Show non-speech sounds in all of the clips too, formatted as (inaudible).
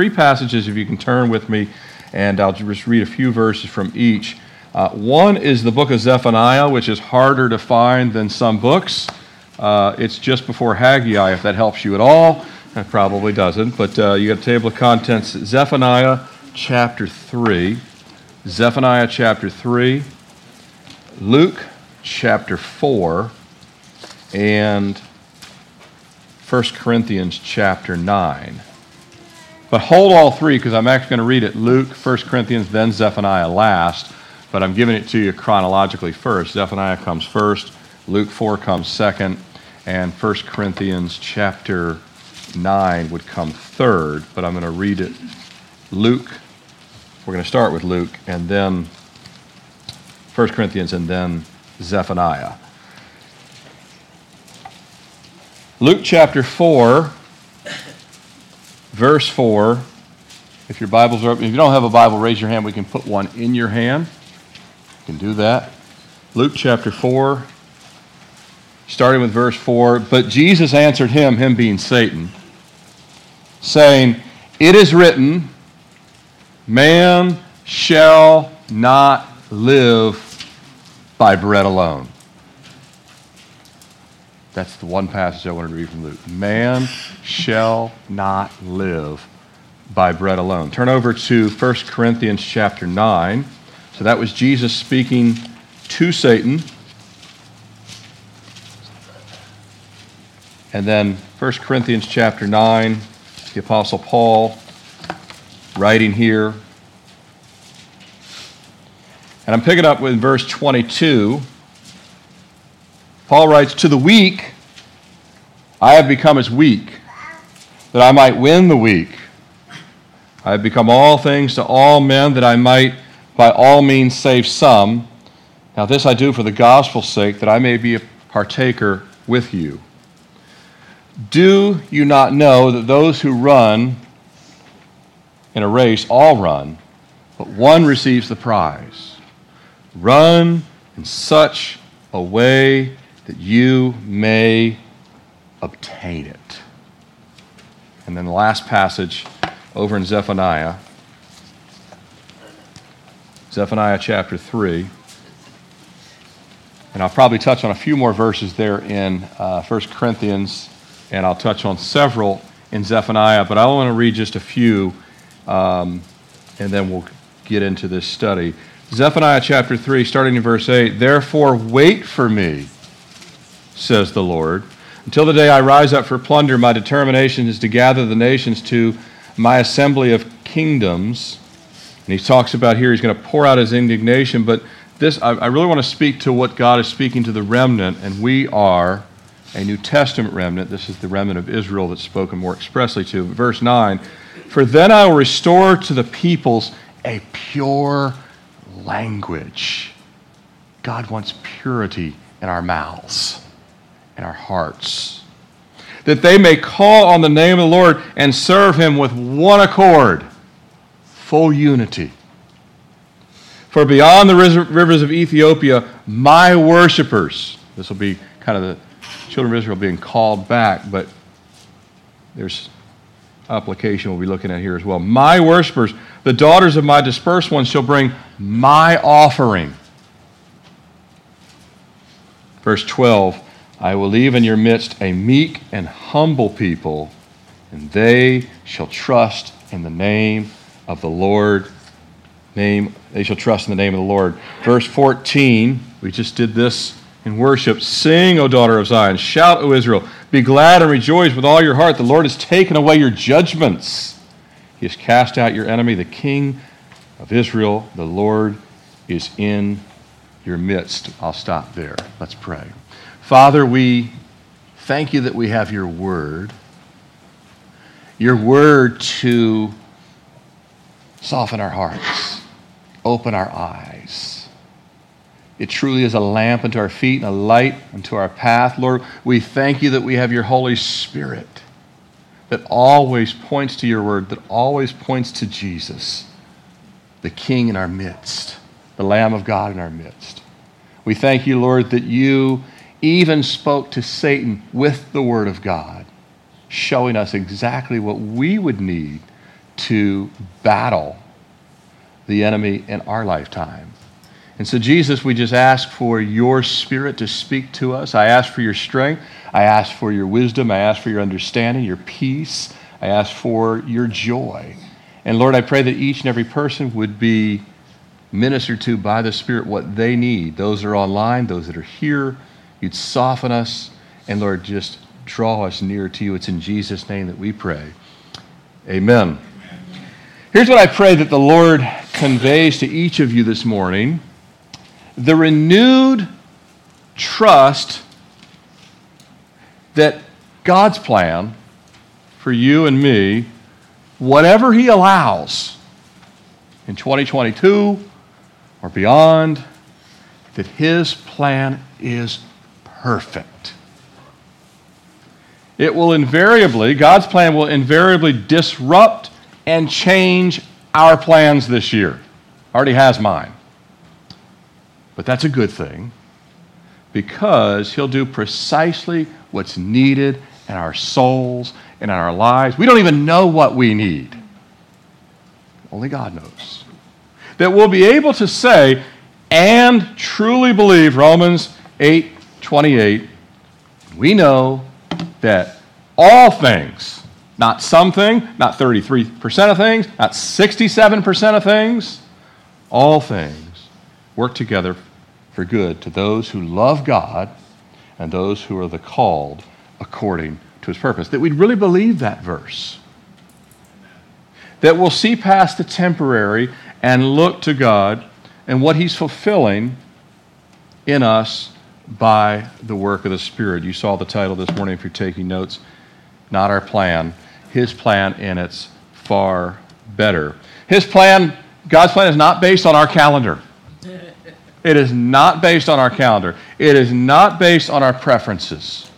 three passages, if you can turn with me, and I'll just read a few verses from each. Uh, one is the book of Zephaniah, which is harder to find than some books. Uh, it's just before Haggai, if that helps you at all. It probably doesn't, but uh, you got a table of contents. Zephaniah chapter 3. Zephaniah chapter 3. Luke chapter 4. And 1 Corinthians chapter 9. But hold all three because I'm actually going to read it Luke, 1 Corinthians, then Zephaniah last. But I'm giving it to you chronologically first. Zephaniah comes first, Luke 4 comes second, and 1 Corinthians chapter 9 would come third. But I'm going to read it Luke. We're going to start with Luke, and then 1 Corinthians, and then Zephaniah. Luke chapter 4, verse 4. If your Bibles are open, if you don't have a Bible, raise your hand. We can put one in your hand. You can do that. Luke chapter 4, starting with verse 4. But Jesus answered him, him being Satan, saying, It is written, Man shall not live by bread alone that's the one passage I wanted to read from Luke. Man shall not live by bread alone. Turn over to 1 Corinthians chapter 9. So that was Jesus speaking to Satan. And then 1 Corinthians chapter 9, the Apostle Paul writing here. And I'm picking up with verse 22. Paul writes, To the weak, I have become as weak, that I might win the weak. I have become all things to all men, that I might by all means save some. Now, this I do for the gospel's sake, that I may be a partaker with you. Do you not know that those who run in a race all run, but one receives the prize? Run in such a way that you may obtain it. And then the last passage over in Zephaniah, Zephaniah chapter 3. And I'll probably touch on a few more verses there in uh, 1 Corinthians, and I'll touch on several in Zephaniah, but I want to read just a few, um, and then we'll get into this study. Zephaniah chapter 3, starting in verse 8 Therefore, wait for me says the Lord. Until the day I rise up for plunder, my determination is to gather the nations to my assembly of kingdoms. And he talks about here, he's going to pour out his indignation. But this, I, I really want to speak to what God is speaking to the remnant, and we are a New Testament remnant. This is the remnant of Israel that's spoken more expressly to. Verse 9 For then I will restore to the peoples a pure language. God wants purity in our mouths in our hearts, that they may call on the name of the Lord and serve him with one accord, full unity. For beyond the rivers of Ethiopia, my worshippers, this will be kind of the children of Israel being called back, but there's application we'll be looking at here as well. My worshippers, the daughters of my dispersed ones, shall bring my offering. Verse 12 I will leave in your midst a meek and humble people, and they shall trust in the name of the Lord. Name, they shall trust in the name of the Lord. Verse 14, we just did this in worship. Sing, O daughter of Zion. Shout, O Israel. Be glad and rejoice with all your heart. The Lord has taken away your judgments. He has cast out your enemy, the King of Israel. The Lord is in your midst. I'll stop there. Let's pray. Father, we thank you that we have your word, your word to soften our hearts, open our eyes. It truly is a lamp unto our feet and a light unto our path. Lord, we thank you that we have your Holy Spirit that always points to your word, that always points to Jesus, the King in our midst, the Lamb of God in our midst. We thank you, Lord, that you even spoke to Satan with the Word of God, showing us exactly what we would need to battle the enemy in our lifetime. And so, Jesus, we just ask for your spirit to speak to us. I ask for your strength. I ask for your wisdom. I ask for your understanding, your peace. I ask for your joy. And Lord, I pray that each and every person would be ministered to by the Spirit what they need. Those that are online, those that are here, you'd soften us. And Lord, just draw us near to you. It's in Jesus' name that we pray. Amen. Here's what I pray that the Lord conveys to each of you this morning the renewed trust that God's plan for you and me, whatever He allows in 2022 or beyond, that His plan is perfect. It will invariably, God's plan will invariably disrupt and change our plans this year. Already has mine. But that's a good thing because He'll do precisely what's needed in our souls and in our lives. We don't even know what we need. Only God knows. That we'll be able to say and truly believe Romans 8 28. We know that all things, not something, not 33% of things, not 67% of things, all things work together for good to those who love God and those who are the called according to his purpose. That we'd really believe that verse. That we'll see past the temporary and look to God and what he's fulfilling in us by the work of the Spirit. You saw the title this morning if you're taking notes. Not our plan, his plan, and it's far better. His plan, God's plan, is not based on our calendar. It is not based on our calendar. It is not based on our preferences.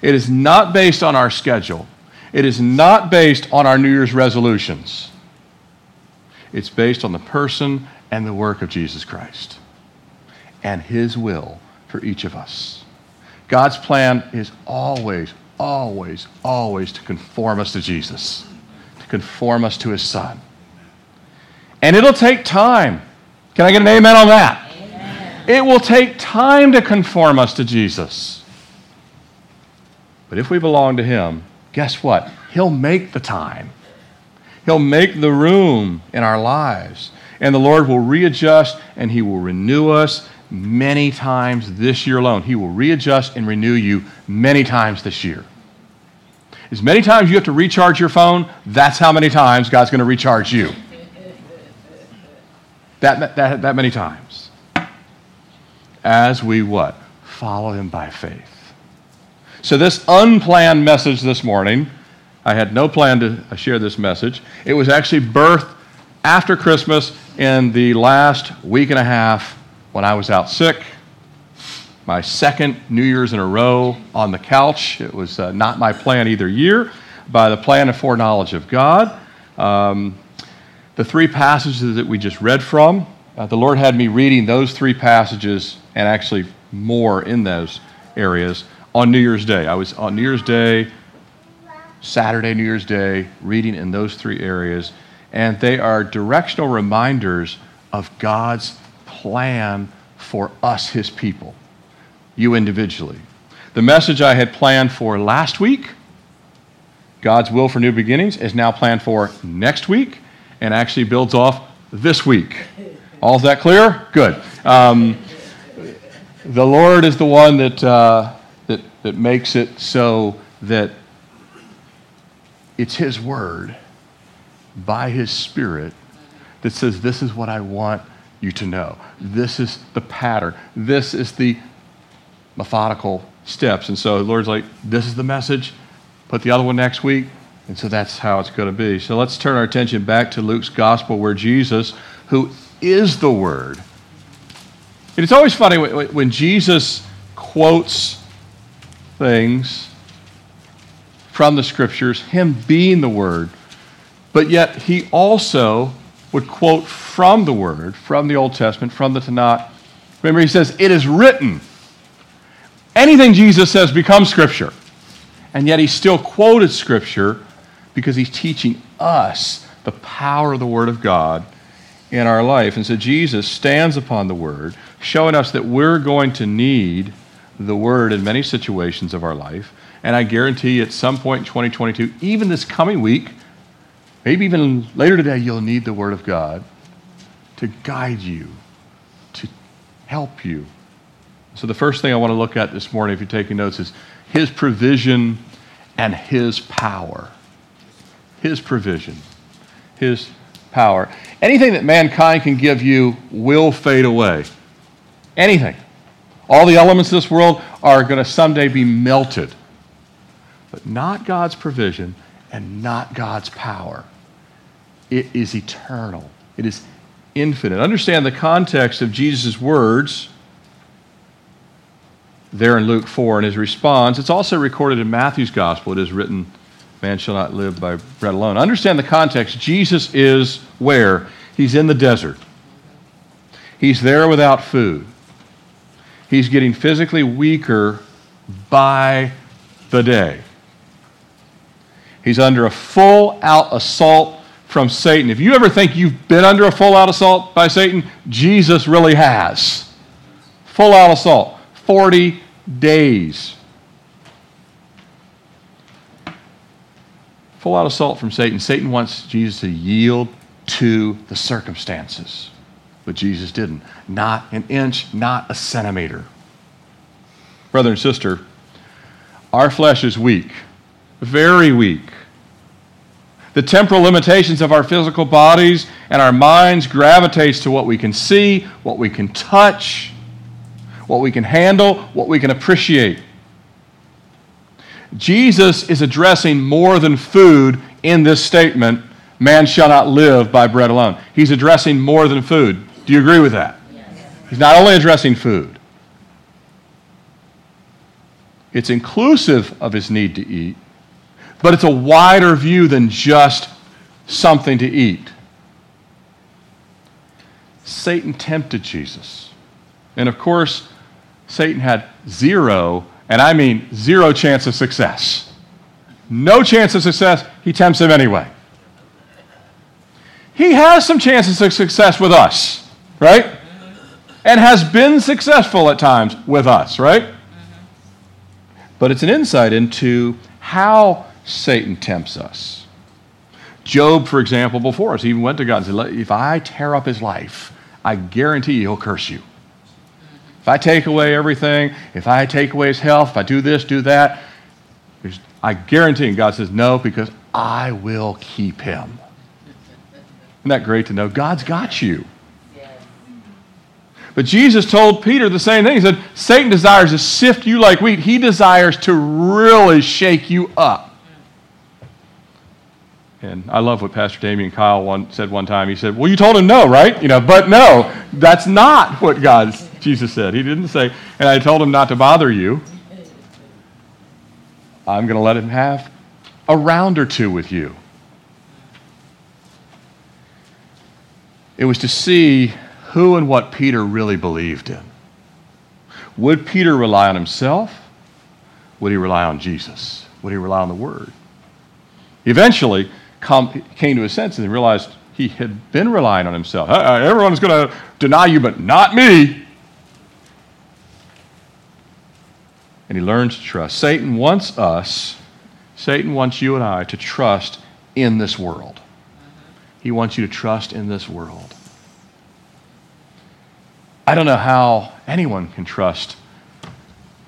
It is not based on our schedule. It is not based on our New Year's resolutions. It's based on the person and the work of Jesus Christ and His will for each of us. God's plan is always, always, always to conform us to Jesus, to conform us to His Son. And it'll take time. Can I get an amen on that? It will take time to conform us to Jesus. But if we belong to Him, guess what? He'll make the time. He'll make the room in our lives. And the Lord will readjust and He will renew us many times this year alone. He will readjust and renew you many times this year. As many times you have to recharge your phone, that's how many times God's going to recharge you. That, that, that many times as we what? Follow him by faith. So, this unplanned message this morning, I had no plan to uh, share this message. It was actually birthed after Christmas in the last week and a half when I was out sick. My second New Year's in a row on the couch. It was uh, not my plan either year, by the plan and foreknowledge of God. Um, the three passages that we just read from, uh, the Lord had me reading those three passages and actually more in those areas on New Year's Day. I was on New Year's Day, Saturday, New Year's Day, reading in those three areas, and they are directional reminders of God's plan for us, His people, you individually. The message I had planned for last week, God's will for new beginnings, is now planned for next week and actually builds off this week. All that clear? Good. Um, the Lord is the one that, uh, that, that makes it so that it's His Word by His Spirit that says, This is what I want you to know. This is the pattern. This is the methodical steps. And so the Lord's like, This is the message. Put the other one next week. And so that's how it's going to be. So let's turn our attention back to Luke's gospel where Jesus, who is the Word, it's always funny when Jesus quotes things from the scriptures, him being the Word, but yet he also would quote from the Word, from the Old Testament, from the Tanakh. Remember, he says, It is written. Anything Jesus says becomes Scripture. And yet he still quoted Scripture because he's teaching us the power of the Word of God in our life. And so Jesus stands upon the Word, showing us that we're going to need the Word in many situations of our life. And I guarantee at some point in 2022, even this coming week, maybe even later today, you'll need the Word of God to guide you, to help you. So, the first thing I want to look at this morning, if you're taking notes, is His provision and His power. His provision, His power. Anything that mankind can give you will fade away. Anything. All the elements of this world are going to someday be melted. But not God's provision and not God's power. It is eternal, it is infinite. Understand the context of Jesus' words there in Luke 4 and his response. It's also recorded in Matthew's gospel. It is written, Man shall not live by bread alone. Understand the context. Jesus is where? He's in the desert. He's there without food. He's getting physically weaker by the day. He's under a full out assault from Satan. If you ever think you've been under a full out assault by Satan, Jesus really has. Full out assault. 40 days. Full out assault from Satan. Satan wants Jesus to yield to the circumstances. But Jesus didn't. Not an inch, not a centimeter. Brother and sister, our flesh is weak, very weak. The temporal limitations of our physical bodies and our minds gravitates to what we can see, what we can touch, what we can handle, what we can appreciate. Jesus is addressing more than food in this statement man shall not live by bread alone. He's addressing more than food. Do you agree with that? Yes. He's not only addressing food, it's inclusive of his need to eat, but it's a wider view than just something to eat. Satan tempted Jesus. And of course, Satan had zero, and I mean zero chance of success. No chance of success, he tempts him anyway. He has some chances of success with us right? And has been successful at times with us, right? But it's an insight into how Satan tempts us. Job, for example, before us, he went to God and said, If I tear up his life, I guarantee he'll curse you. If I take away everything, if I take away his health, if I do this, do that, I guarantee. And God says, No, because I will keep him. Isn't that great to know? God's got you. But Jesus told Peter the same thing. He said, Satan desires to sift you like wheat. He desires to really shake you up. And I love what Pastor Damian Kyle one, said one time. He said, Well, you told him no, right? You know, but no, that's not what God, Jesus said. He didn't say, and I told him not to bother you. I'm going to let him have a round or two with you. It was to see who and what Peter really believed in. Would Peter rely on himself? Would he rely on Jesus? Would he rely on the Word? Eventually come, came to his senses and realized he had been relying on himself. Everyone's going to deny you, but not me. And he learns to trust. Satan wants us, Satan wants you and I to trust in this world. He wants you to trust in this world. I don't know how anyone can trust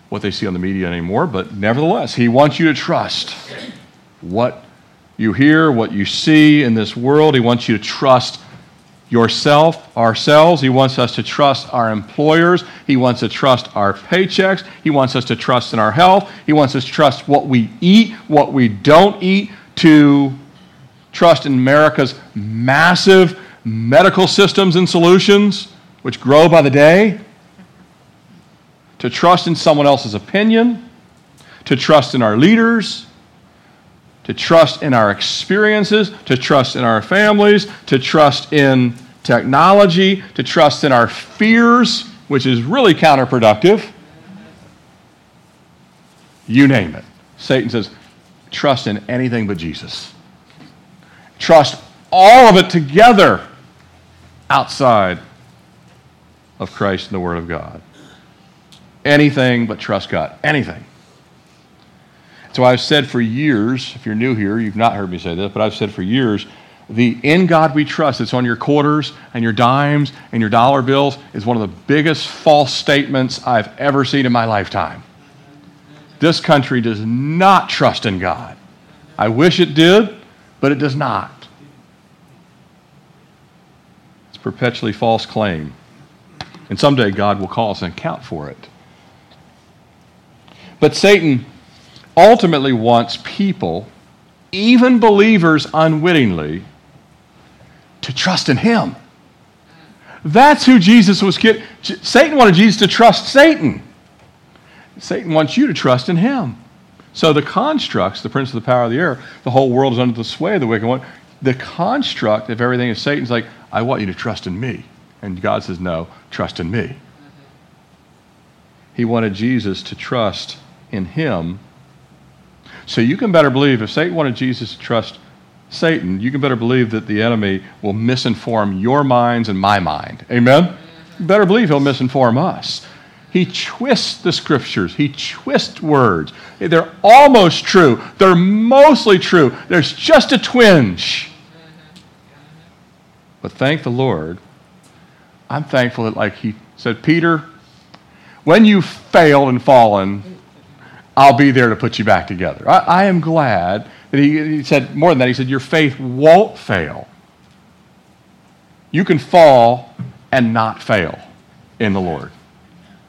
what they see on the media anymore, but nevertheless, he wants you to trust what you hear, what you see in this world. He wants you to trust yourself, ourselves. He wants us to trust our employers. He wants to trust our paychecks. He wants us to trust in our health. He wants us to trust what we eat, what we don't eat, to trust in America's massive medical systems and solutions which grow by the day, to trust in someone else's opinion, to trust in our leaders, to trust in our experiences, to trust in our families, to trust in technology, to trust in our fears, which is really counterproductive. You name it. Satan says, trust in anything but Jesus. Trust all of it together outside of Christ and the Word of God. Anything but trust God. Anything. So I've said for years, if you're new here, you've not heard me say this, but I've said for years, the in God we trust that's on your quarters and your dimes and your dollar bills is one of the biggest false statements I've ever seen in my lifetime. This country does not trust in God. I wish it did, but it does not. It's a perpetually false claim. And someday God will call us and account for it. But Satan ultimately wants people, even believers unwittingly, to trust in him. That's who Jesus was. Satan wanted Jesus to trust Satan. Satan wants you to trust in him. So the constructs, the prince of the power of the air, the whole world is under the sway of the wicked one. The construct of everything is Satan's like, I want you to trust in me. And God says, No, trust in me. He wanted Jesus to trust in him. So you can better believe if Satan wanted Jesus to trust Satan, you can better believe that the enemy will misinform your minds and my mind. Amen? You better believe he'll misinform us. He twists the scriptures. He twists words. They're almost true. They're mostly true. There's just a twinge. But thank the Lord. I'm thankful that, like he said, Peter, when you've failed and fallen, I'll be there to put you back together. I, I am glad that he, he said more than that. He said, Your faith won't fail. You can fall and not fail in the Lord.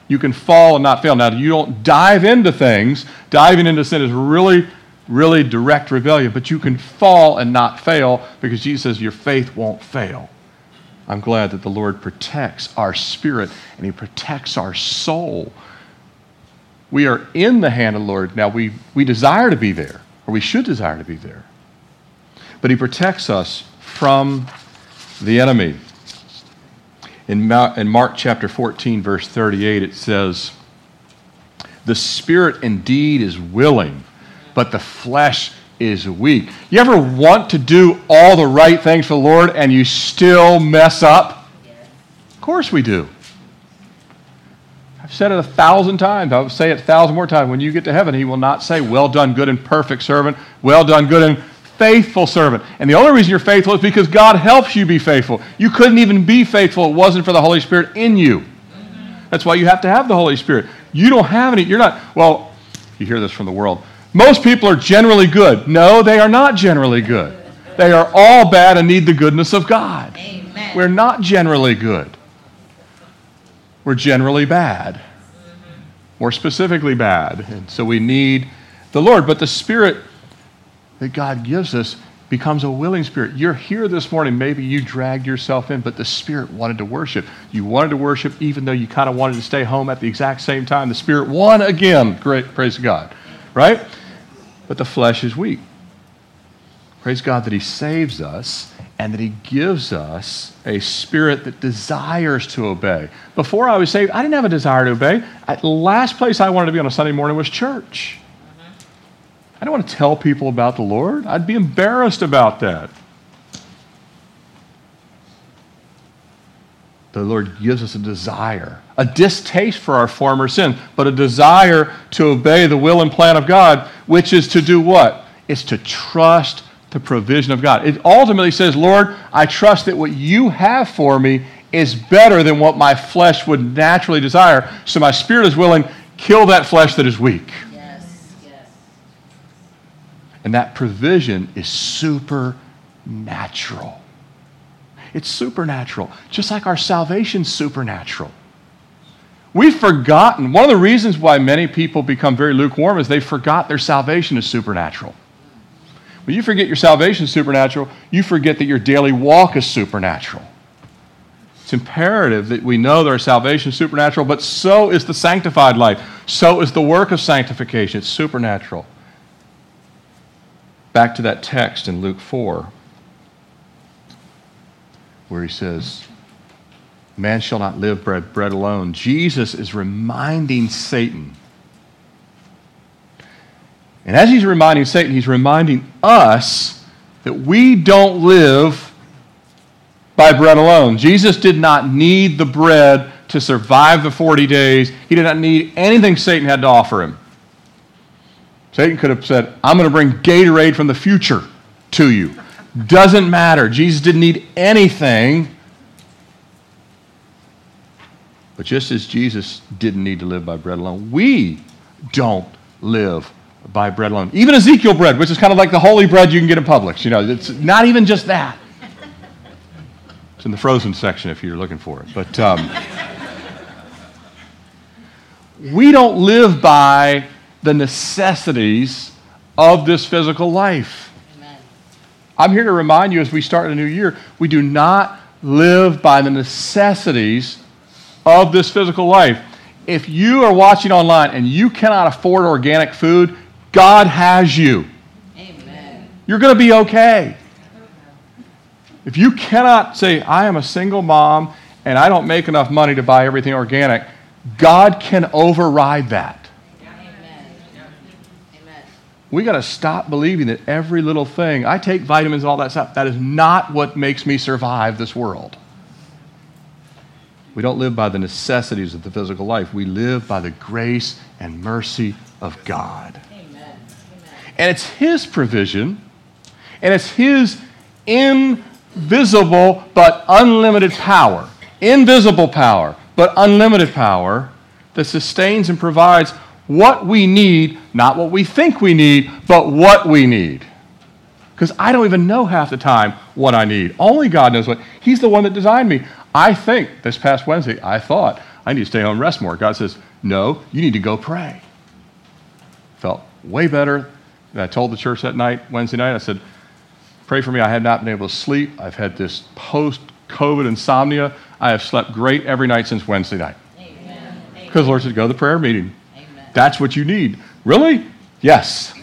You can fall and not fail. Now, you don't dive into things. Diving into sin is really, really direct rebellion, but you can fall and not fail because Jesus says your faith won't fail. I'm glad that the Lord protects our spirit and He protects our soul. We are in the hand of the Lord. Now, we, we desire to be there or we should desire to be there. But he protects us from the enemy. In, Mark chapter 14, verse 38, it says, The spirit indeed is willing, but the flesh is weak. You ever want to do all the right things for the Lord and you still mess up? Of course we do. I've said it a thousand times. I'll say it a thousand more times. When you get to heaven, he will not say, Well done, good and perfect servant. Well done, good and faithful servant. And the only reason you're faithful is because God helps you be faithful. You couldn't even be faithful if it wasn't for the Holy Spirit in you. That's why you have to have the Holy Spirit. You don't have any, you're not, well, you hear this from the world. Most people are generally good. No, they are not generally good. They are all bad and need the goodness of God. Amen. We're not generally good we're generally bad. More specifically, bad. And so we need the Lord. But the Spirit that God gives us becomes a willing spirit. You're here this morning. Maybe you dragged yourself in, but the Spirit wanted to worship. You wanted to worship even though you kind of wanted to stay home at the exact same time. The Spirit won again. Great. Praise God. Right? But the flesh is weak. Praise God that He saves us and that He gives us a spirit that desires to obey. Before I was saved, I didn't have a desire to obey. the last place I wanted to be on a Sunday morning was church. I don't want to tell people about the Lord. I'd be embarrassed about that. The Lord gives us a desire, a distaste for our former sin, but a desire to obey the will and plan of God, which is to do what? It's to trust the provision of God. It ultimately says, Lord, I trust that what you have for me is better than what my flesh would naturally desire. So my spirit is willing, kill that flesh that is weak. Yes, yes. And that provision is supernatural. It's supernatural, just like our salvation's supernatural. We've forgotten, one of the reasons why many people become very lukewarm is they forgot their salvation is supernatural. When you forget your salvation is supernatural, you forget that your daily walk is supernatural. It's imperative that we know that our salvation is supernatural, but so is the sanctified life. So is the work of sanctification. It's supernatural. Back to that text in Luke 4, where he says, Man shall not live bread, bread alone. Jesus is reminding Satan and as he's reminding Satan, he's reminding us that we don't live by bread alone. Jesus did not need the bread to survive the 40 days. He did not need anything Satan had to offer him. Satan could have said, I'm going to bring Gatorade from the future to you. Doesn't matter. Jesus didn't need anything. But just as Jesus didn't need to live by bread alone, we don't live by bread alone. Even Ezekiel bread, which is kind of like the holy bread you can get in Publix. You know, it's not even just that. It's in the frozen section if you're looking for it. But um, we don't live by the necessities of this physical life. Amen. I'm here to remind you as we start a new year, we do not live by the necessities of this physical life. If you are watching online and you cannot afford organic food, God has you. Amen. You're going to be okay. If you cannot say, I am a single mom and I don't make enough money to buy everything organic, God can override that. Amen. Amen. We got to stop believing that every little thing, I take vitamins and all that stuff, that is not what makes me survive this world. We don't live by the necessities of the physical life. We live by the grace and mercy of God. And it's His provision, and it's His invisible but unlimited power. Invisible power, but unlimited power that sustains and provides what we need, not what we think we need, but what we need. Because I don't even know half the time what I need. Only God knows what. He's the one that designed me. I think this past Wednesday, I thought I need to stay home and rest more. God says, No, you need to go pray. Felt way better. And I told the church that night, Wednesday night, I said, Pray for me. I have not been able to sleep. I've had this post COVID insomnia. I have slept great every night since Wednesday night. Because the Lord said, Go to the prayer meeting. That's what you need. Really? Yes.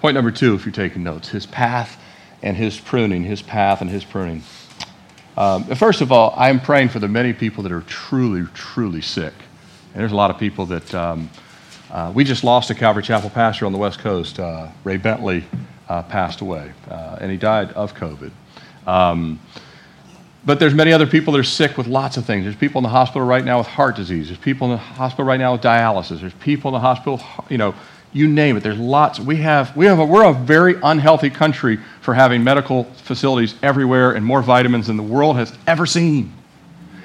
Point number two, if you're taking notes, his path and his pruning, his path and his pruning. Um, first of all, I'm praying for the many people that are truly, truly sick. And there's a lot of people that um, uh, we just lost a Calvary Chapel pastor on the West Coast. Uh, Ray Bentley uh, passed away, uh, and he died of COVID. Um, but there's many other people that are sick with lots of things. There's people in the hospital right now with heart disease. There's people in the hospital right now with dialysis. There's people in the hospital, you know, you name it. There's lots. We have, we have a, we're a very unhealthy country for having medical facilities everywhere and more vitamins than the world has ever seen.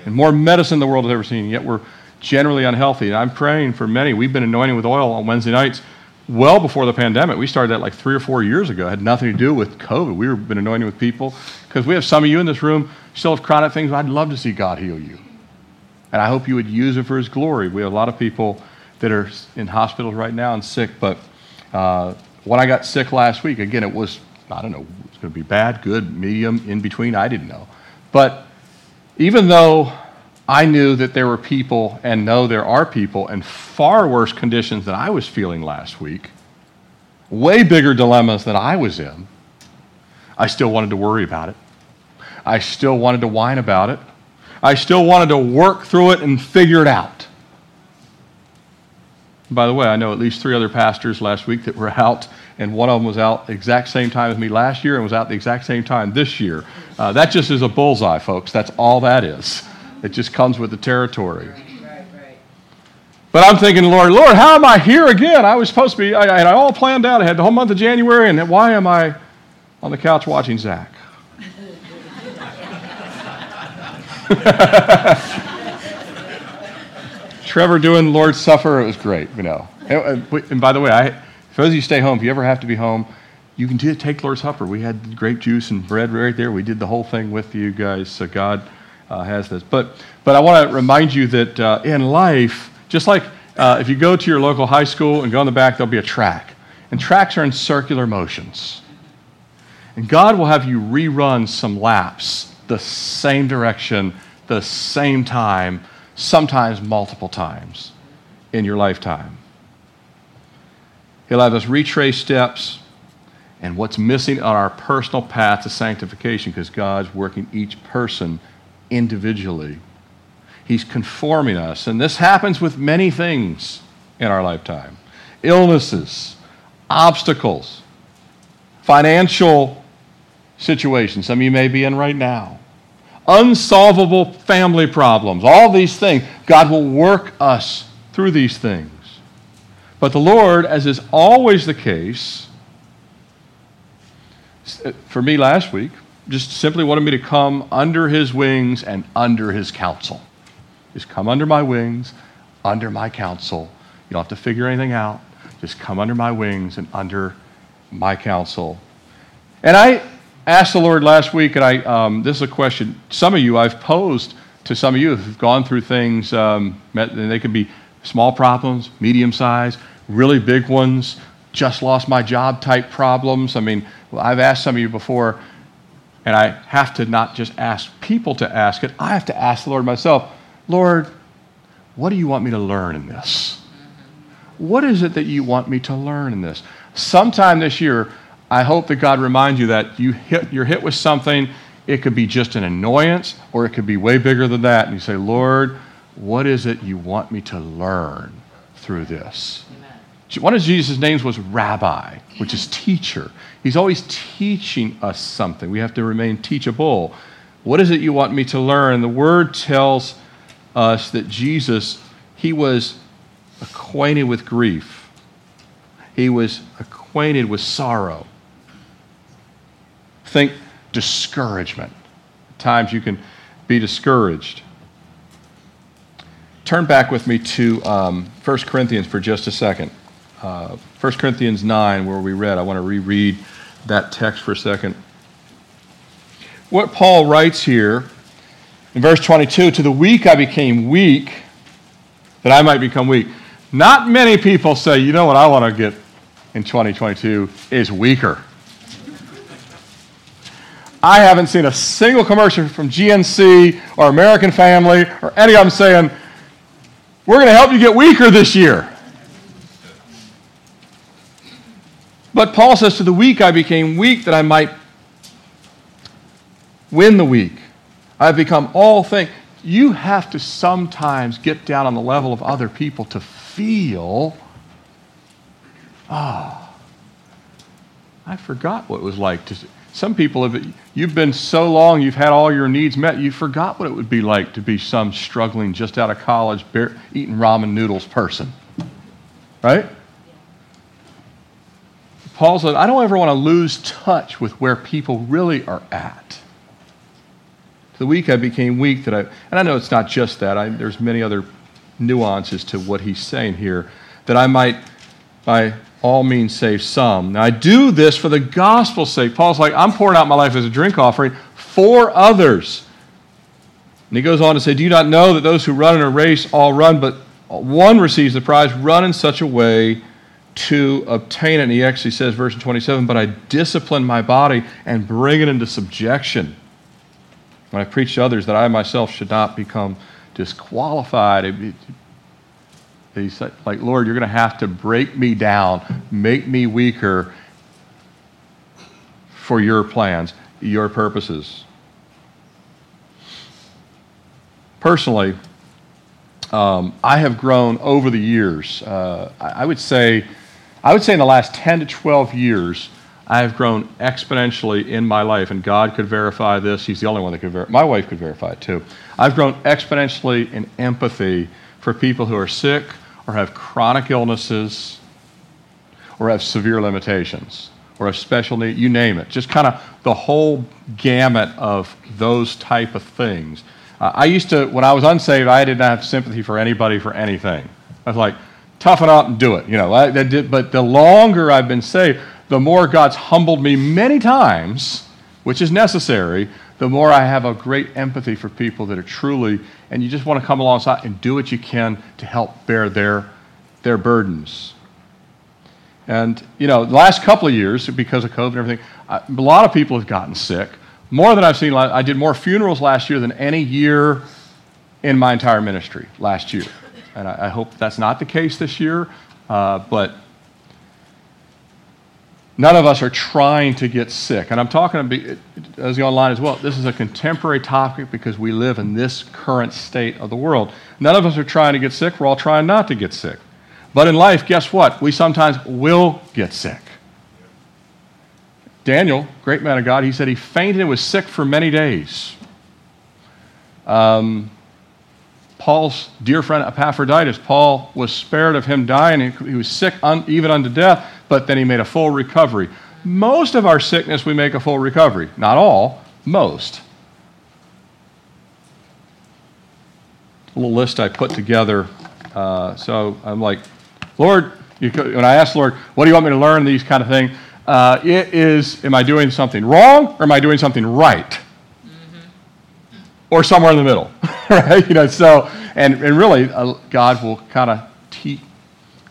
And more medicine the world has ever seen. Yet we're generally unhealthy. And I'm praying for many. We've been anointing with oil on Wednesday nights well before the pandemic. We started that like three or four years ago. It had nothing to do with COVID. We've been anointing with people because we have some of you in this room still have chronic things. I'd love to see God heal you. And I hope you would use it for His glory. We have a lot of people that are in hospitals right now and sick. But uh, when I got sick last week, again, it was, I don't know, it's going to be bad, good, medium, in between. I didn't know. But even though I knew that there were people and know there are people in far worse conditions than I was feeling last week, way bigger dilemmas than I was in. I still wanted to worry about it. I still wanted to whine about it. I still wanted to work through it and figure it out. By the way, I know at least three other pastors last week that were out, and one of them was out the exact same time as me last year and was out the exact same time this year. Uh, that just is a bullseye, folks. That's all that is. It just comes with the territory. But I'm thinking, Lord, Lord, how am I here again? I was supposed to be, I, I had all planned out. I had the whole month of January, and why am I on the couch watching Zach? (laughs) Trevor doing Lord's Supper, it was great, you know. And, uh, and by the way, I, for those of you stay home, if you ever have to be home, you can take Lord's Supper. We had grape juice and bread right there. We did the whole thing with you guys. So God uh, has this. But, but I want to remind you that uh, in life, just like uh, if you go to your local high school and go in the back, there'll be a track. And tracks are in circular motions. And God will have you rerun some laps the same direction, the same time, sometimes multiple times in your lifetime. He'll have us retrace steps and what's missing on our personal path to sanctification because God's working each person individually. He's conforming us. And this happens with many things in our lifetime illnesses, obstacles, financial situations some of you may be in right now, unsolvable family problems, all these things. God will work us through these things. But the Lord, as is always the case, uh, for me last week, just simply wanted me to come under his wings and under his counsel. Just come under my wings, under my counsel. You don't have to figure anything out. Just come under my wings and under my counsel. And I asked the Lord last week, and I, um, this is a question some of you I've posed to some of you who've gone through things, um, and they could be small problems, medium size, really big ones, just lost my job type problems. I mean, I've asked some of you before, and I have to not just ask people to ask it, I have to ask the Lord myself, Lord, what do you want me to learn in this? What is it that you want me to learn in this? Sometime this year, I hope that God reminds you that you hit, you're hit with something. It could be just an annoyance, or it could be way bigger than that. And you say, Lord, what is it you want me to learn through this? Amen. One of Jesus' names was Rabbi, which is teacher. He's always teaching us something. We have to remain teachable. What is it you want me to learn? The word tells us that Jesus, he was acquainted with grief. He was acquainted with sorrow. Think discouragement. At times you can be discouraged. Turn back with me to um, 1 Corinthians for just a second. Uh, 1 Corinthians 9, where we read. I want to reread that text for a second. What Paul writes here in verse 22 To the weak I became weak, that I might become weak. Not many people say, you know what I want to get in 2022 is weaker. I haven't seen a single commercial from GNC or American Family or any of them saying, we're going to help you get weaker this year. But Paul says, To the weak I became weak that I might win the weak. I've become all things. You have to sometimes get down on the level of other people to feel, ah, oh, I forgot what it was like to some people have, you've been so long, you've had all your needs met, you forgot what it would be like to be some struggling just out of college, bear, eating ramen noodles person. Right? Paul said, I don't ever want to lose touch with where people really are at. The weak I became weak that I, and I know it's not just that, I, there's many other nuances to what he's saying here, that I might, by all means save some. Now, I do this for the gospel's sake. Paul's like, I'm pouring out my life as a drink offering for others. And he goes on to say, Do you not know that those who run in a race all run, but one receives the prize? Run in such a way to obtain it. And he actually says, verse 27, But I discipline my body and bring it into subjection. When I preach to others that I myself should not become disqualified. It, he said, like, Lord, you're going to have to break me down, make me weaker for your plans, your purposes. Personally, um, I have grown over the years. Uh, I would say, I would say in the last 10 to 12 years, I have grown exponentially in my life, and God could verify this. He's the only one that could verify. My wife could verify it too. I've grown exponentially in empathy for people who are sick or have chronic illnesses or have severe limitations or have special needs, you name it. Just kind of the whole gamut of those type of things. Uh, I used to, when I was unsaved, I did not have sympathy for anybody for anything. I was like, toughen up and do it. You know, I, did, but the longer I've been saved, the more God's humbled me many times, which is necessary, the more I have a great empathy for people that are truly, and you just want to come alongside and do what you can to help bear their, their burdens. And, you know, the last couple of years, because of COVID and everything, a lot of people have gotten sick. More than I've seen. I did more funerals last year than any year in my entire ministry last year. And I, I hope that's not the case this year. Uh, but None of us are trying to get sick. And I'm talking as the online as well. This is a contemporary topic because we live in this current state of the world. None of us are trying to get sick. We're all trying not to get sick. But in life, guess what? We sometimes will get sick. Daniel, great man of God, he said he fainted and was sick for many days. Um, Paul's dear friend Epaphroditus, Paul was spared of him dying. He was sick un, even unto death, but then he made a full recovery. Most of our sickness, we make a full recovery. Not all, most. A little list I put together. Uh, so I'm like, Lord, you, when I ask Lord, what do you want me to learn? These kind of things. Uh, it is, am I doing something wrong or am I doing something right? Or somewhere in the middle, (laughs) right? You know, so, and, and really, uh, God will kind of teach,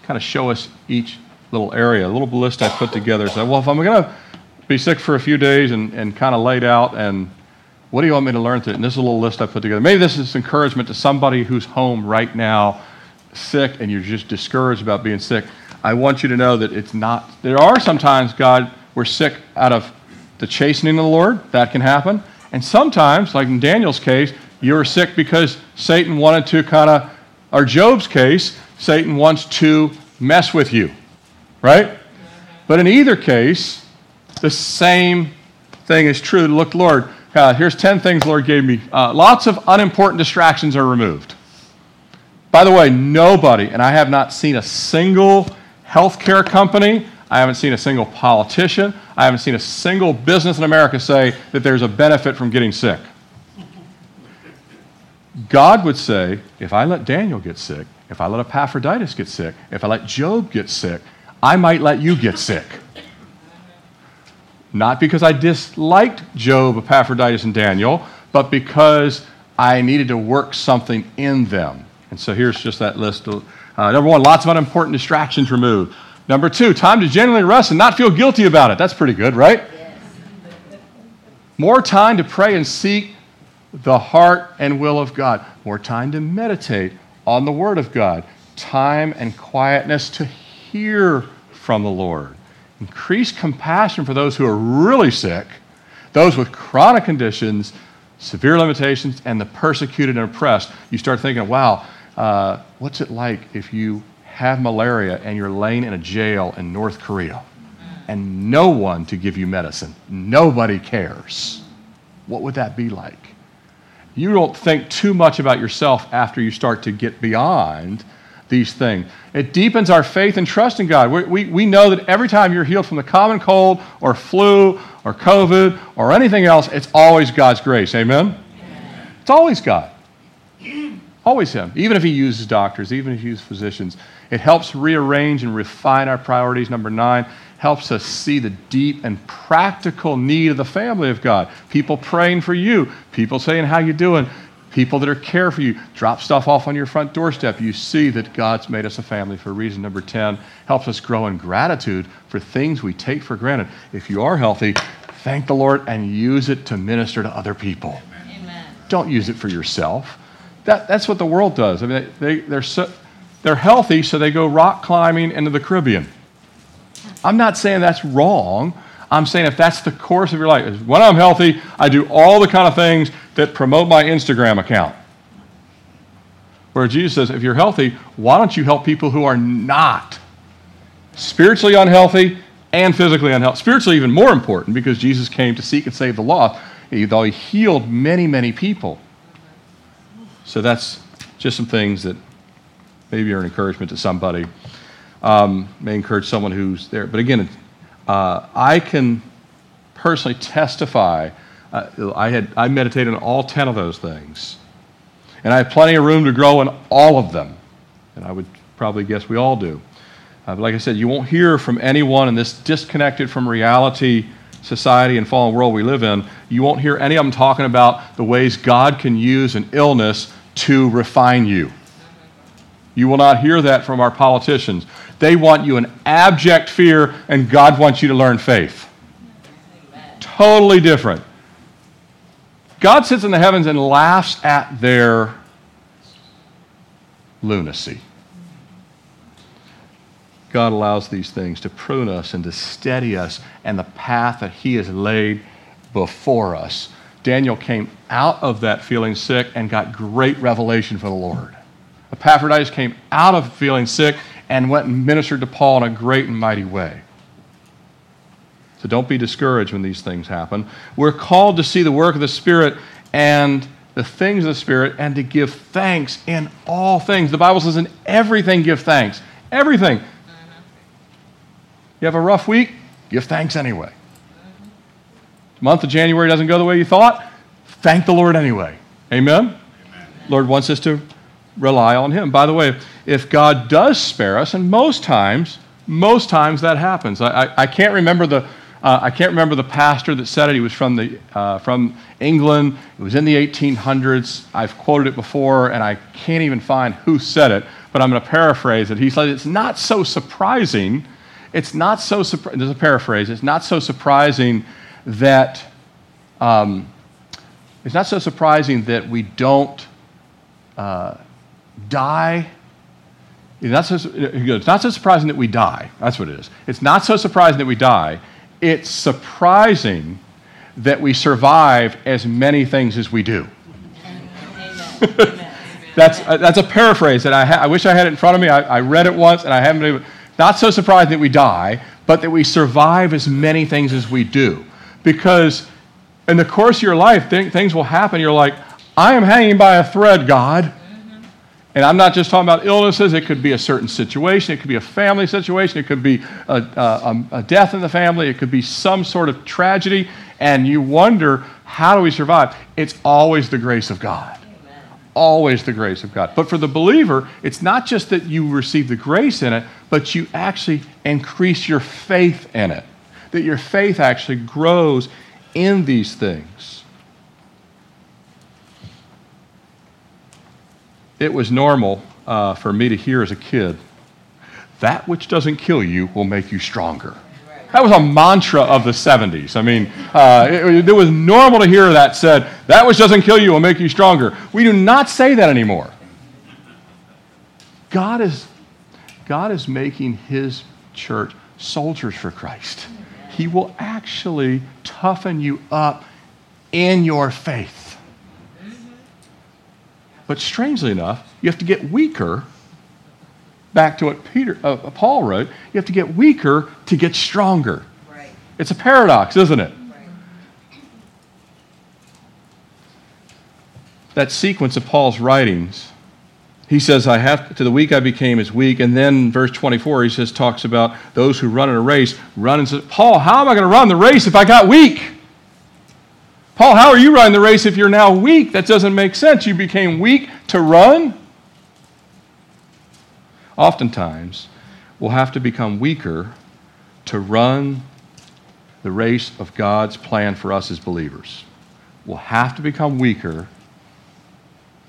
kind of show us each little area, a little list I put together. So, well, if I'm going to be sick for a few days and, and kind of laid out, and what do you want me to learn through? And this is a little list I put together. Maybe this is encouragement to somebody who's home right now, sick, and you're just discouraged about being sick. I want you to know that it's not, there are sometimes, God, we're sick out of the chastening of the Lord. That can happen. And sometimes, like in Daniel's case, you were sick because Satan wanted to kind of, or Job's case, Satan wants to mess with you, right? But in either case, the same thing is true. Look, Lord, uh, here's 10 things Lord gave me. Uh, lots of unimportant distractions are removed. By the way, nobody, and I have not seen a single healthcare company. I haven't seen a single politician. I haven't seen a single business in America say that there's a benefit from getting sick. God would say, if I let Daniel get sick, if I let Epaphroditus get sick, if I let Job get sick, I might let you get sick. Not because I disliked Job, Epaphroditus, and Daniel, but because I needed to work something in them. And so here's just that list uh, number one, lots of unimportant distractions removed. Number two, time to genuinely rest and not feel guilty about it. That's pretty good, right? Yes. More time to pray and seek the heart and will of God. More time to meditate on the Word of God. Time and quietness to hear from the Lord. Increase compassion for those who are really sick, those with chronic conditions, severe limitations, and the persecuted and oppressed. You start thinking, wow, uh, what's it like if you have malaria and you're laying in a jail in North Korea and no one to give you medicine? Nobody cares. What would that be like? You don't think too much about yourself after you start to get beyond these things. It deepens our faith and trust in God. We, we, we know that every time you're healed from the common cold or flu or COVID or anything else, it's always God's grace. Amen? Amen. It's always God. Always Him, even if He uses doctors, even if He uses physicians. It helps rearrange and refine our priorities. Number nine, helps us see the deep and practical need of the family of God. People praying for you, people saying, How you doing? People that are care for you. Drop stuff off on your front doorstep. You see that God's made us a family for a reason. Number 10, helps us grow in gratitude for things we take for granted. If you are healthy, thank the Lord and use it to minister to other people. Amen. Don't use it for yourself. That, that's what the world does. I mean, they, they're, so, they're healthy, so they go rock climbing into the Caribbean. I'm not saying that's wrong. I'm saying if that's the course of your life, when I'm healthy, I do all the kind of things that promote my Instagram account. Where Jesus says, if you're healthy, why don't you help people who are not spiritually unhealthy and physically unhealthy? Spiritually, even more important because Jesus came to seek and save the lost, though he healed many, many people. So that's just some things that maybe you're an encouragement to somebody. Um, may encourage someone who's there. But again, uh, I can personally testify. Uh, I had I meditated on all ten of those things, and I have plenty of room to grow in all of them. And I would probably guess we all do. Uh, but like I said, you won't hear from anyone in this disconnected from reality society and fallen world we live in. You won't hear any of them talking about the ways God can use an illness to refine you. You will not hear that from our politicians. They want you in abject fear, and God wants you to learn faith. Totally different. God sits in the heavens and laughs at their lunacy. God allows these things to prune us and to steady us and the path that He has laid before us Daniel came out of that feeling sick and got great revelation from the Lord. Epaphroditus came out of feeling sick and went and ministered to Paul in a great and mighty way. So don't be discouraged when these things happen. We're called to see the work of the Spirit and the things of the Spirit and to give thanks in all things. The Bible says, in everything, give thanks. Everything. You have a rough week? Give thanks anyway. The month of January doesn't go the way you thought? Thank the Lord anyway. Amen? Amen? Lord wants us to rely on Him. By the way, if God does spare us, and most times, most times that happens. I, I, I can't remember the uh, I can't remember the pastor that said it. He was from, the, uh, from England. It was in the 1800s. I've quoted it before, and I can't even find who said it, but I'm going to paraphrase it. He said, It's not so surprising. It's not so surprising. There's a paraphrase. It's not so surprising that. Um, it's not so surprising that we don't uh, die. It's not, so, it's not so surprising that we die. That's what it is. It's not so surprising that we die it's surprising that we survive as many things as we do. (laughs) that's, uh, that's a paraphrase that I, ha- I wish I had it in front of me. I, I read it once and I haven't even. Not so surprised that we die, but that we survive as many things as we do. Because in the course of your life, th- things will happen. You're like, I am hanging by a thread, God. And I'm not just talking about illnesses, it could be a certain situation, it could be a family situation, it could be a, a, a, death in the family, it could be some sort of tragedy, and you wonder, how do we survive? It's always the grace of God. Amen. Always the grace of God. But for the believer, it's not just that you receive the grace in it, but you actually increase your faith in it. That your faith actually grows in these things. It was normal uh, for me to hear as a kid that which doesn't kill you will make you stronger. That was a mantra of the 70s. I mean, uh, it, it, was normal to hear that said, that which doesn't kill you will make you stronger. We do not say that anymore. God is, God is making his church soldiers for Christ. He will actually toughen you up in your faith. But strangely enough, you have to get weaker. Back to what Peter, uh, Paul wrote, you have to get weaker to get stronger. Right. It's a paradox, isn't it? Right. That sequence of Paul's writings, he says, I have to the weak I became as weak. And then verse 24, he says, talks about those who run in a race, run and says, Paul, how am I going to run the race if I got weak? Paul, how are you running the race if you're now weak? That doesn't make sense. You became weak to run? Oftentimes, we'll have to become weaker to run the race of God's plan for us as believers. We'll have to become weaker.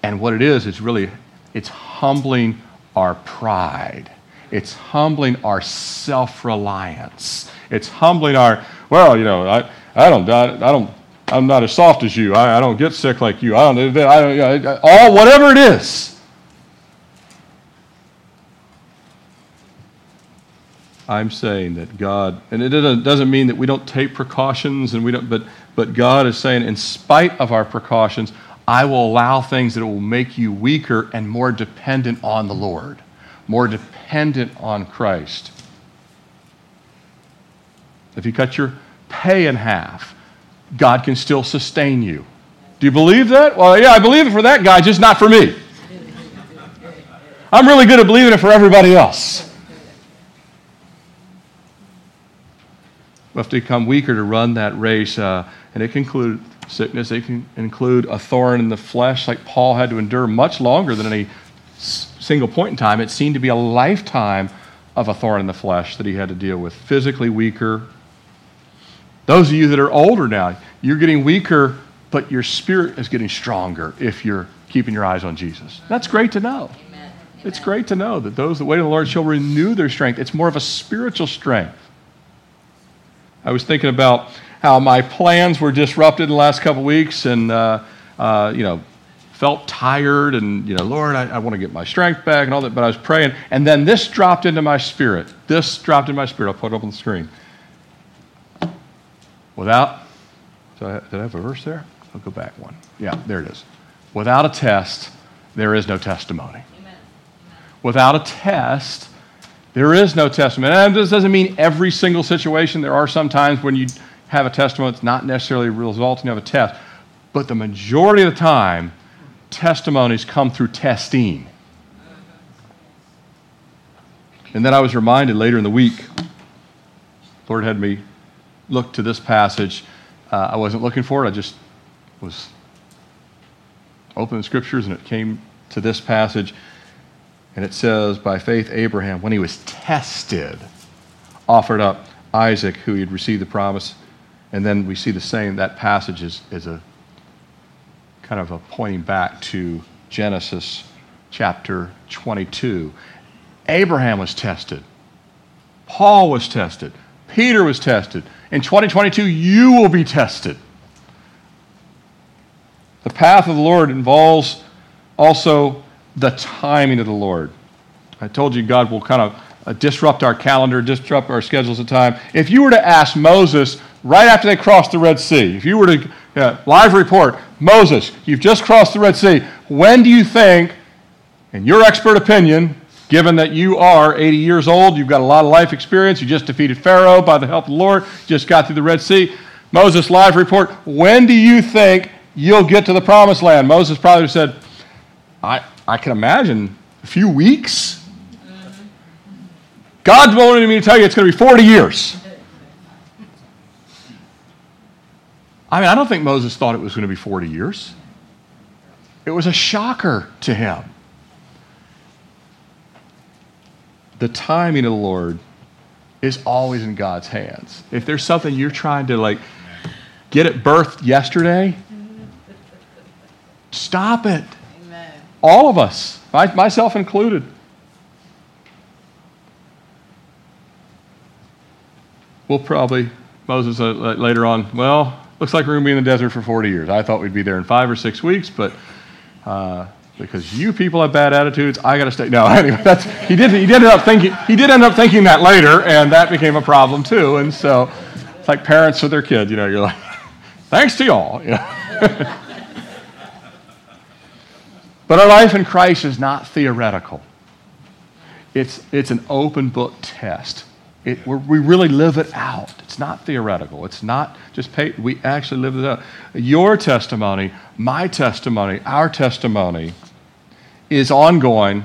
And what it is, it's really it's humbling our pride. It's humbling our self-reliance. It's humbling our, well, you know, I, I don't I don't I'm not as soft as you. I, I don't get sick like you. I don't, I I, all, whatever it is. I'm saying that God, and it doesn't mean that we don't take precautions and we don't, but, but God is saying, in spite of our precautions, I will allow things that will make you weaker and more dependent on the Lord, more dependent on Christ. If you cut your pay in half, God can still sustain you. Do you believe that? Well, yeah, I believe it for that guy, just not for me. I'm really good at believing it for everybody else. We have to become weaker to run that race, uh, and it can include sickness, it can include a thorn in the flesh, like Paul had to endure much longer than any single point in time. It seemed to be a lifetime of a thorn in the flesh that he had to deal with. Physically weaker, those of you that are older now, you're getting weaker, but your spirit is getting stronger if you're keeping your eyes on Jesus. That's great to know. Amen. It's great to know that those that wait on the Lord shall renew their strength. It's more of a spiritual strength. I was thinking about how my plans were disrupted in the last couple weeks and, uh, uh, you know, felt tired and, you know, Lord, I, I want to get my strength back and all that. But I was praying. And then this dropped into my spirit. This dropped into my spirit. I'll put it up on the screen. Without, did I, did I have a verse there? I'll go back one. Yeah, there it is. Without a test, there is no testimony. Amen. Without a test, There is no testimony. And this doesn't mean every single situation. There are some times when you have a testimony that's not necessarily resulting of a test. But the majority of the time, testimonies come through testing. And then I was reminded later in the week, Lord had me look to this passage. Uh, I wasn't looking for it, I just was opening the scriptures and it came to this passage. And it says, By faith, Abraham, when he was tested, offered up Isaac, who he had received the promise. And then we see the same, that passage is, is a kind of a pointing back to Genesis chapter 22. Abraham was tested. Paul was tested. Peter was tested. In 2022, you will be tested. The path of the Lord involves also the timing of the Lord. I told you God will kind of uh, disrupt our calendar, disrupt our schedules of time. If you were to ask Moses right after they crossed the Red Sea, if you were to uh, live report, Moses, you've just crossed the Red Sea, when do you think, in your expert opinion, given that you are 80 years old, you've got a lot of life experience, you just defeated Pharaoh by the help of the Lord, just got through the Red Sea, Moses, live report, when do you think you'll get to the promised land? Moses probably said, I, I can imagine a few weeks. God's wanting me to tell you it's going to be 40 years. I mean, I don't think Moses thought it was going to be 40 years. It was a shocker to him. The timing of the Lord is always in God's hands. If there's something you're trying to like get it birthed yesterday, stop it. Amen. All of us, myself included. We'll probably, Moses uh, later on, well, looks like we're going to be in the desert for 40 years. I thought we'd be there in five or six weeks, but uh, because you people have bad attitudes, I got to stay. No, (laughs) anyway, that's, he, did, he, did end up thinking, he did end up thinking that later, and that became a problem too. And so it's like parents with their kids, you know, you're like, (laughs) thanks to y'all. You (laughs) know? but our life in Christ is not theoretical. It's, it's an open book test. It, we really live it out. It's not theoretical. It's not just pay, we actually live it out. Your testimony, my testimony, our testimony is ongoing.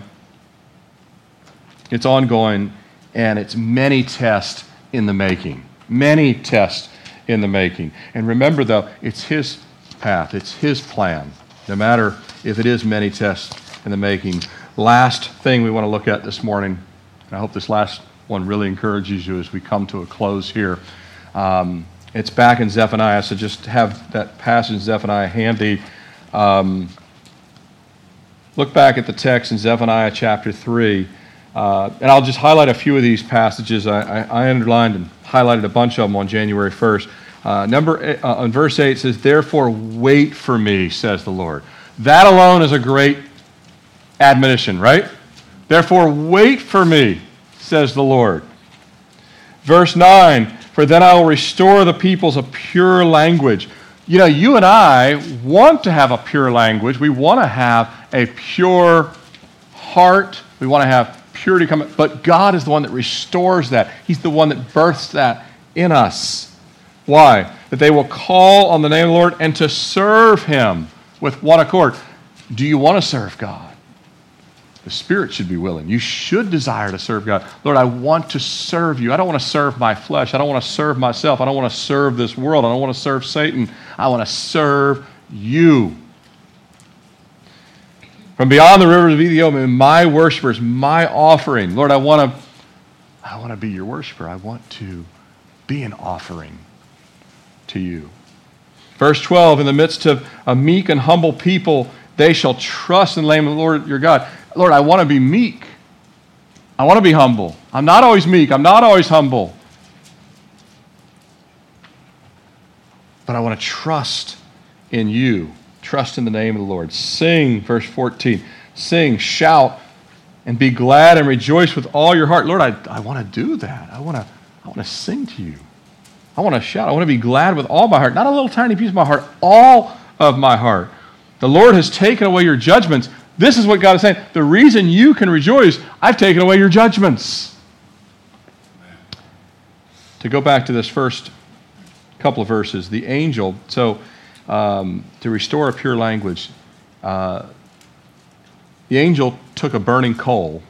It's ongoing, and it's many tests in the making. Many tests in the making. And remember, though, it's His path, it's His plan, no matter if it is many tests in the making. Last thing we want to look at this morning, I hope this last one really encourages you as we come to a close here. Um, it's back in Zephaniah, so just have that passage in Zephaniah handy. Um, look back at the text in Zephaniah chapter 3, uh, and I'll just highlight a few of these passages. I, I, I, underlined and highlighted a bunch of them on January 1st. Uh, number eight, uh, on verse 8 says, Therefore wait for me, says the Lord. That alone is a great admonition, right? Therefore wait for me says the Lord. Verse 9, for then I will restore the peoples a pure language. You know, you and I want to have a pure language. We want to have a pure heart. We want to have purity come. But God is the one that restores that. He's the one that births that in us. Why? That they will call on the name of the Lord and to serve Him with one accord. Do you want to serve God? The spirit should be willing. You should desire to serve God. Lord, I want to serve you. I don't want to serve my flesh. I don't want to serve myself. I don't want to serve this world. I don't want to serve Satan. I want to serve you. From beyond the rivers of Ethiopia, my worshipers, my offering. Lord, I want to I want to be your worshiper. I want to be an offering to you. Verse 12, in the midst of a meek and humble people, they shall trust in the name of the Lord your God. Lord, I want to be meek. I want to be humble. I'm not always meek. I'm not always humble. But I want to trust in you. Trust in the name of the Lord. Sing, verse 14. Sing, shout, and be glad and rejoice with all your heart. Lord, I, I want to do that. I want to, I want to sing to you. I want to shout. I want to be glad with all my heart. Not a little tiny piece of my heart, all of my heart. The Lord has taken away your judgments. This is what God is saying. The reason you can rejoice, I've taken away your judgments. to go back to this first couple of verses, the angel, so um, to restore a pure language, uh, the angel took a burning coal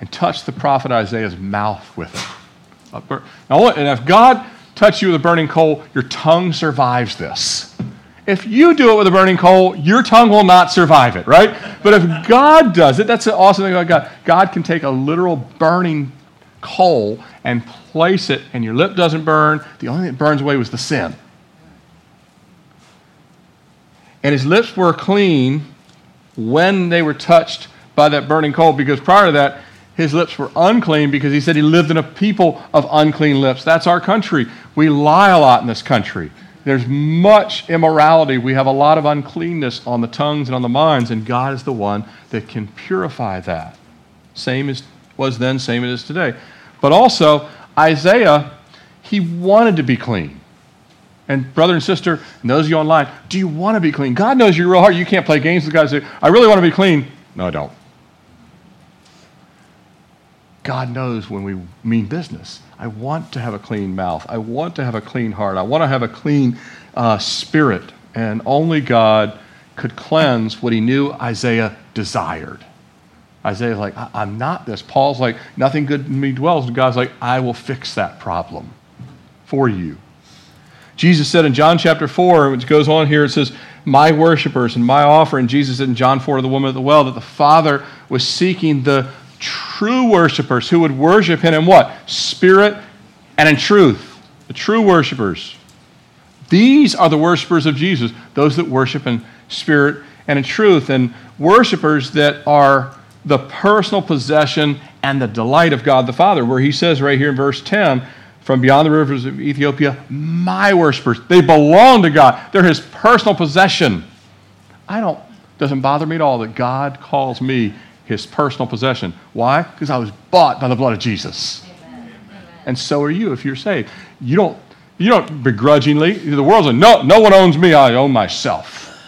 and touched the prophet Isaiah's mouth with it. Now, and if God touched you with a burning coal, your tongue survives this. If you do it with a burning coal, your tongue will not survive it, right? But if God does it, that's the awesome thing about God. God can take a literal burning coal and place it, and your lip doesn't burn. The only thing that burns away was the sin. And his lips were clean when they were touched by that burning coal, because prior to that, his lips were unclean because he said he lived in a people of unclean lips. That's our country. We lie a lot in this country. There's much immorality. We have a lot of uncleanness on the tongues and on the minds, and God is the one that can purify that. Same as was then, same as today. But also, Isaiah, he wanted to be clean. And brother and sister, and those of you online, do you want to be clean? God knows your real heart. You can't play games with and say, I really want to be clean. No, I don't. God knows when we mean business. I want to have a clean mouth. I want to have a clean heart. I want to have a clean uh, spirit. And only God could cleanse what he knew Isaiah desired. Isaiah's like, I'm not this. Paul's like, nothing good in me dwells. And God's like, I will fix that problem for you. Jesus said in John chapter 4, which goes on here, it says, My worshipers and my offering. Jesus said in John 4 to the woman at the well that the Father was seeking the true worshipers who would worship him in what? Spirit and in truth. The true worshipers. These are the worshipers of Jesus, those that worship in spirit and in truth, and worshipers that are the personal possession and the delight of God the Father, where he says right here in verse 10, from beyond the rivers of Ethiopia, my worshipers. They belong to God. They're his personal possession. I don't, doesn't bother me at all that God calls me his personal possession. Why? Because I was bought by the blood of Jesus. Amen. And so are you if you're saved. You don't, you don't begrudgingly, the world's like, no, no one owns me, I own myself.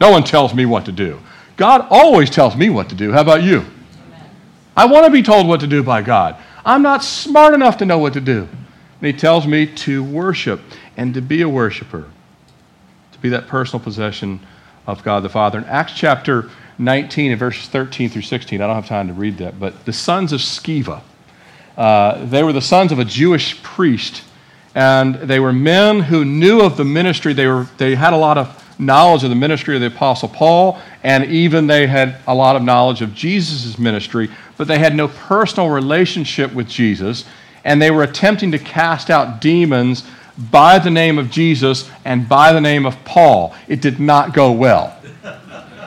No one tells me what to do. God always tells me what to do. How about you? Amen. I want to be told what to do by God. I'm not smart enough to know what to do. And he tells me to worship and to be a worshiper, to be that personal possession of God the Father. In Acts chapter 19 and verses 13 through 16, I don't have time to read that, but the sons of Sceva, uh, they were the sons of a Jewish priest, and they were men who knew of the ministry. They, were, they had a lot of knowledge of the ministry of the Apostle Paul, and even they had a lot of knowledge of Jesus' ministry, but they had no personal relationship with Jesus and they were attempting to cast out demons by the name of Jesus and by the name of Paul. It did not go well. (laughs)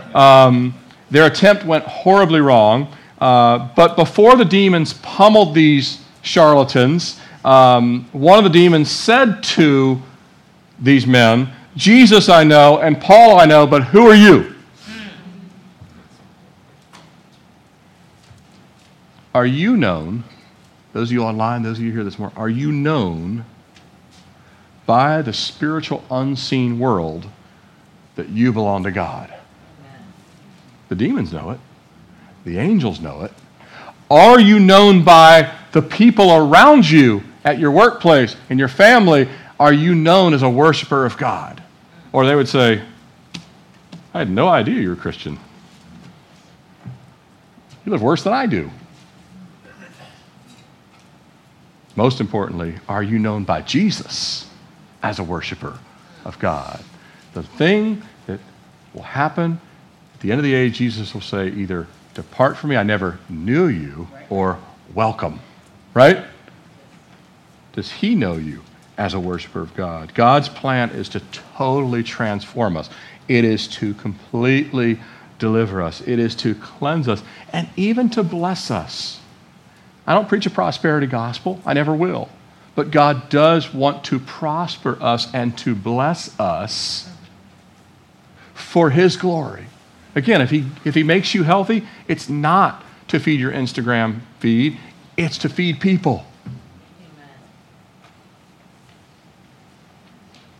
Um, their attempt went horribly wrong. Uh, but before the demons pummeled these charlatans, um, one of the demons said to these men, Jesus I know and Paul I know, but who are you? Are you known those of you online, those of you here this morning, are you known by the spiritual unseen world that you belong to God? The demons know it, the angels know it. Are you known by the people around you at your workplace, in your family? Are you known as a worshiper of God? Or they would say, I had no idea you're a Christian. You live worse than I do. Most importantly, are you known by Jesus as a worshiper of God? The thing that will happen at the end of the age, Jesus will say either, Depart from me, I never knew you, or welcome. Right? Does he know you as a worshiper of God? God's plan is to totally transform us, it is to completely deliver us, it is to cleanse us, and even to bless us. I don't preach a prosperity gospel, I never will. But God does want to prosper us and to bless us for His glory. Again, if He, if he makes you healthy, it's not to feed your Instagram feed, it's to feed people. Amen.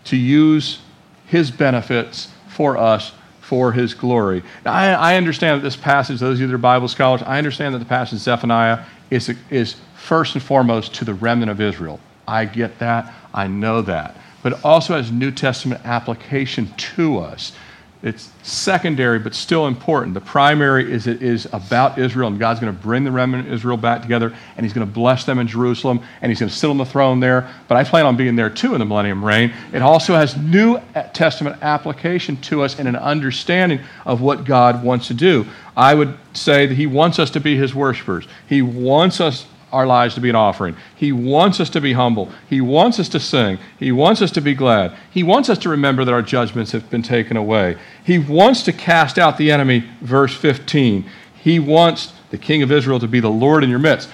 To use His benefits for us for his glory. Now, I, I, understand that this passage, those of you that are Bible scholars, I understand that the passage Zephaniah is, is first and foremost to the remnant of Israel. I get that. I know that. But it also has New Testament application to us. It's secondary, but still important. The primary is it is about Israel, and God's going to bring the remnant of Israel back together, and He's going to bless them in Jerusalem, and He's going to sit on the throne there. But I plan on being there too in the millennium reign. It also has New Testament application to us and an understanding of what God wants to do. I would say that He wants us to be His worshipers. He wants us our lives to be an offering. He wants us to be humble. He wants us to sing. He wants us to be glad. He wants us to remember that our judgments have been taken away. He wants to cast out the enemy, verse 15. He wants the king of Israel to be the Lord in your midst,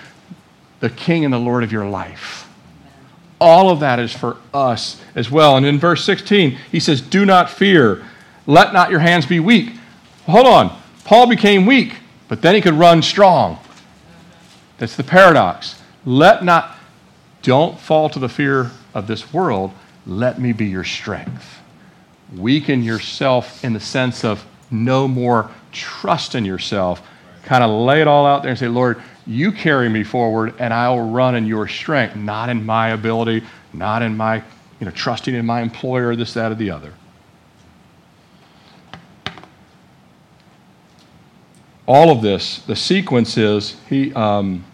the king and the Lord of your life. All of that is for us as well. And in verse 16, he says, Do not fear. Let not your hands be weak. Hold on. Paul became weak, but then he could run strong. That's the paradox. Let not, don't fall to the fear of this world. Let me be your strength. Weaken yourself in the sense of no more trust in yourself. Kind of lay it all out there and say, Lord, you carry me forward and I will run in your strength, not in my ability, not in my, you know, trusting in my employer, this, that, or the other. All of this, the sequence is he, um,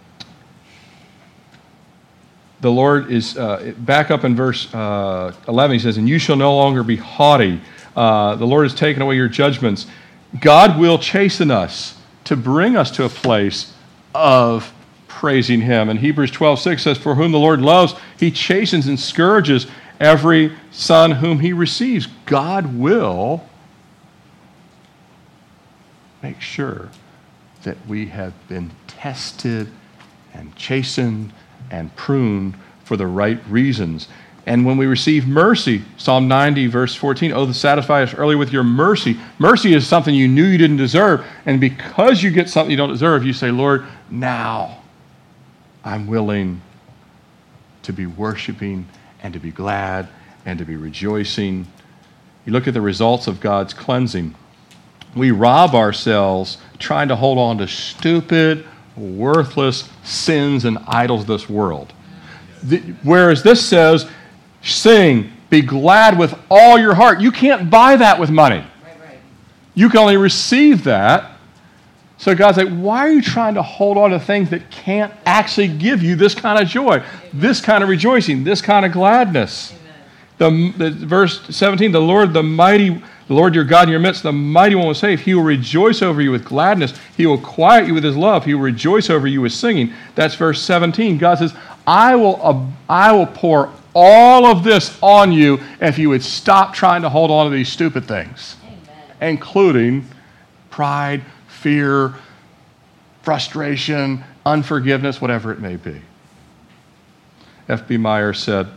the Lord is, uh, back up in verse uh, 11, he says, And you shall no longer be haughty. Uh, the Lord has taken away your judgments. God will chasten us to bring us to a place of praising him. And Hebrews 12, 6 says, For whom the Lord loves, he chastens and scourges every son whom he receives. God will make sure that we have been tested and chastened and pruned for the right reasons. And when we receive mercy, Psalm 90, verse 14, oh, satisfy us early with your mercy. Mercy is something you knew you didn't deserve. And because you get something you don't deserve, you say, Lord, now I'm willing to be worshiping and to be glad and to be rejoicing. You look at the results of God's cleansing we rob ourselves trying to hold on to stupid, worthless sins and idols of this world. The, whereas this says, sing, be glad with all your heart. You can't buy that with money. Right, right. You can only receive that. So God's like, why are you trying to hold on to things that can't actually give you this kind of joy, Amen. this kind of rejoicing, this kind of gladness? The, the, verse 17, the Lord, the mighty the Lord your God in your midst, the mighty one will save. He will rejoice over you with gladness. He will quiet you with his love. He will rejoice over you with singing. That's verse 17. God says, I will, uh, I will pour all of this on you if you would stop trying to hold on to these stupid things, Amen. including pride, fear, frustration, unforgiveness, whatever it may be. F.B. Meyer said,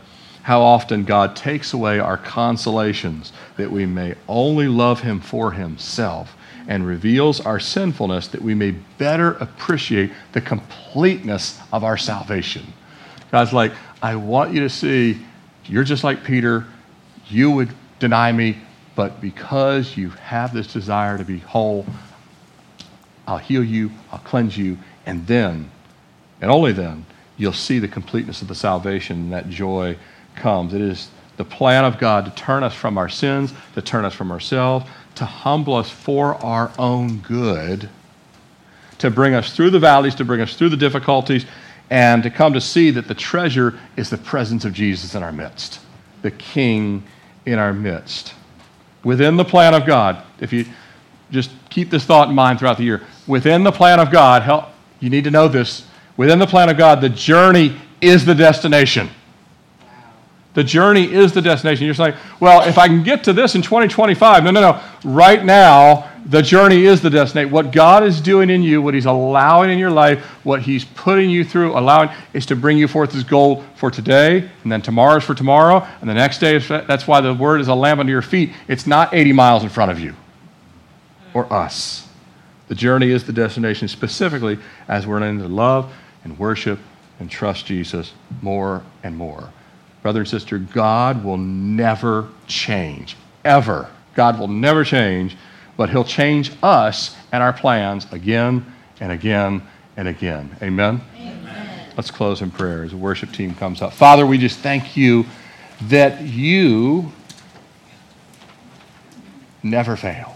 how often God takes away our consolations that we may only love Him for Himself and reveals our sinfulness that we may better appreciate the completeness of our salvation. God's like, I want you to see you're just like Peter. You would deny me, but because you have this desire to be whole, I'll heal you, I'll cleanse you, and then, and only then, you'll see the completeness of the salvation and that joy comes. It is the plan of God to turn us from our sins, to turn us from ourselves, to humble us for our own good, to bring us through the valleys, to bring us through the difficulties, and to come to see that the treasure is the presence of Jesus in our midst, the King in our midst. Within the plan of God, if you just keep this thought in mind throughout the year, within the plan of God, help, you need to know this. Within the plan of God, the journey is the destination. The journey is the destination. You're saying, well, if I can get to this in 2025, no, no, no. Right now, the journey is the destination. What God is doing in you, what He's allowing in your life, what He's putting you through, allowing, is to bring you forth His goal for today, and then tomorrow is for tomorrow, and the next day is, that's why the word is a lamp under your feet. It's not 80 miles in front of you or us. The journey is the destination, specifically as we're learning to love and worship and trust Jesus more and more. Brother and sister, God will never change, ever. God will never change, but He'll change us and our plans again and again and again. Amen? Amen. Let's close in prayer as the worship team comes up. Father, we just thank you that you never fail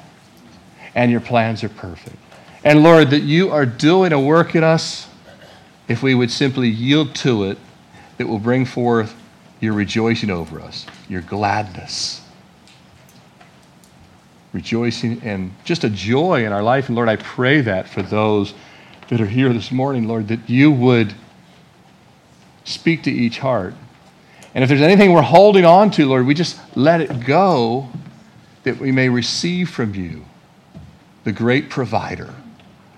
and your plans are perfect. And Lord, that you are doing a work in us if we would simply yield to it that will bring forth your rejoicing over us, your gladness, rejoicing, and just a joy in our life. And Lord, I pray that for those that are here this morning, Lord, that you would speak to each heart. And if there's anything we're holding on to, Lord, we just let it go that we may receive from you the great provider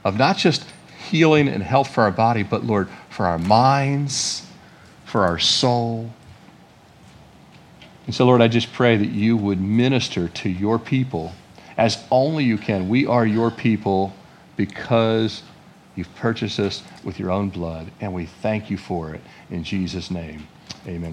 of not just healing and health for our body, but Lord, for our minds, for our soul. And so, Lord, I just pray that you would minister to your people as only you can. We are your people because you've purchased us with your own blood, and we thank you for it. In Jesus' name, amen.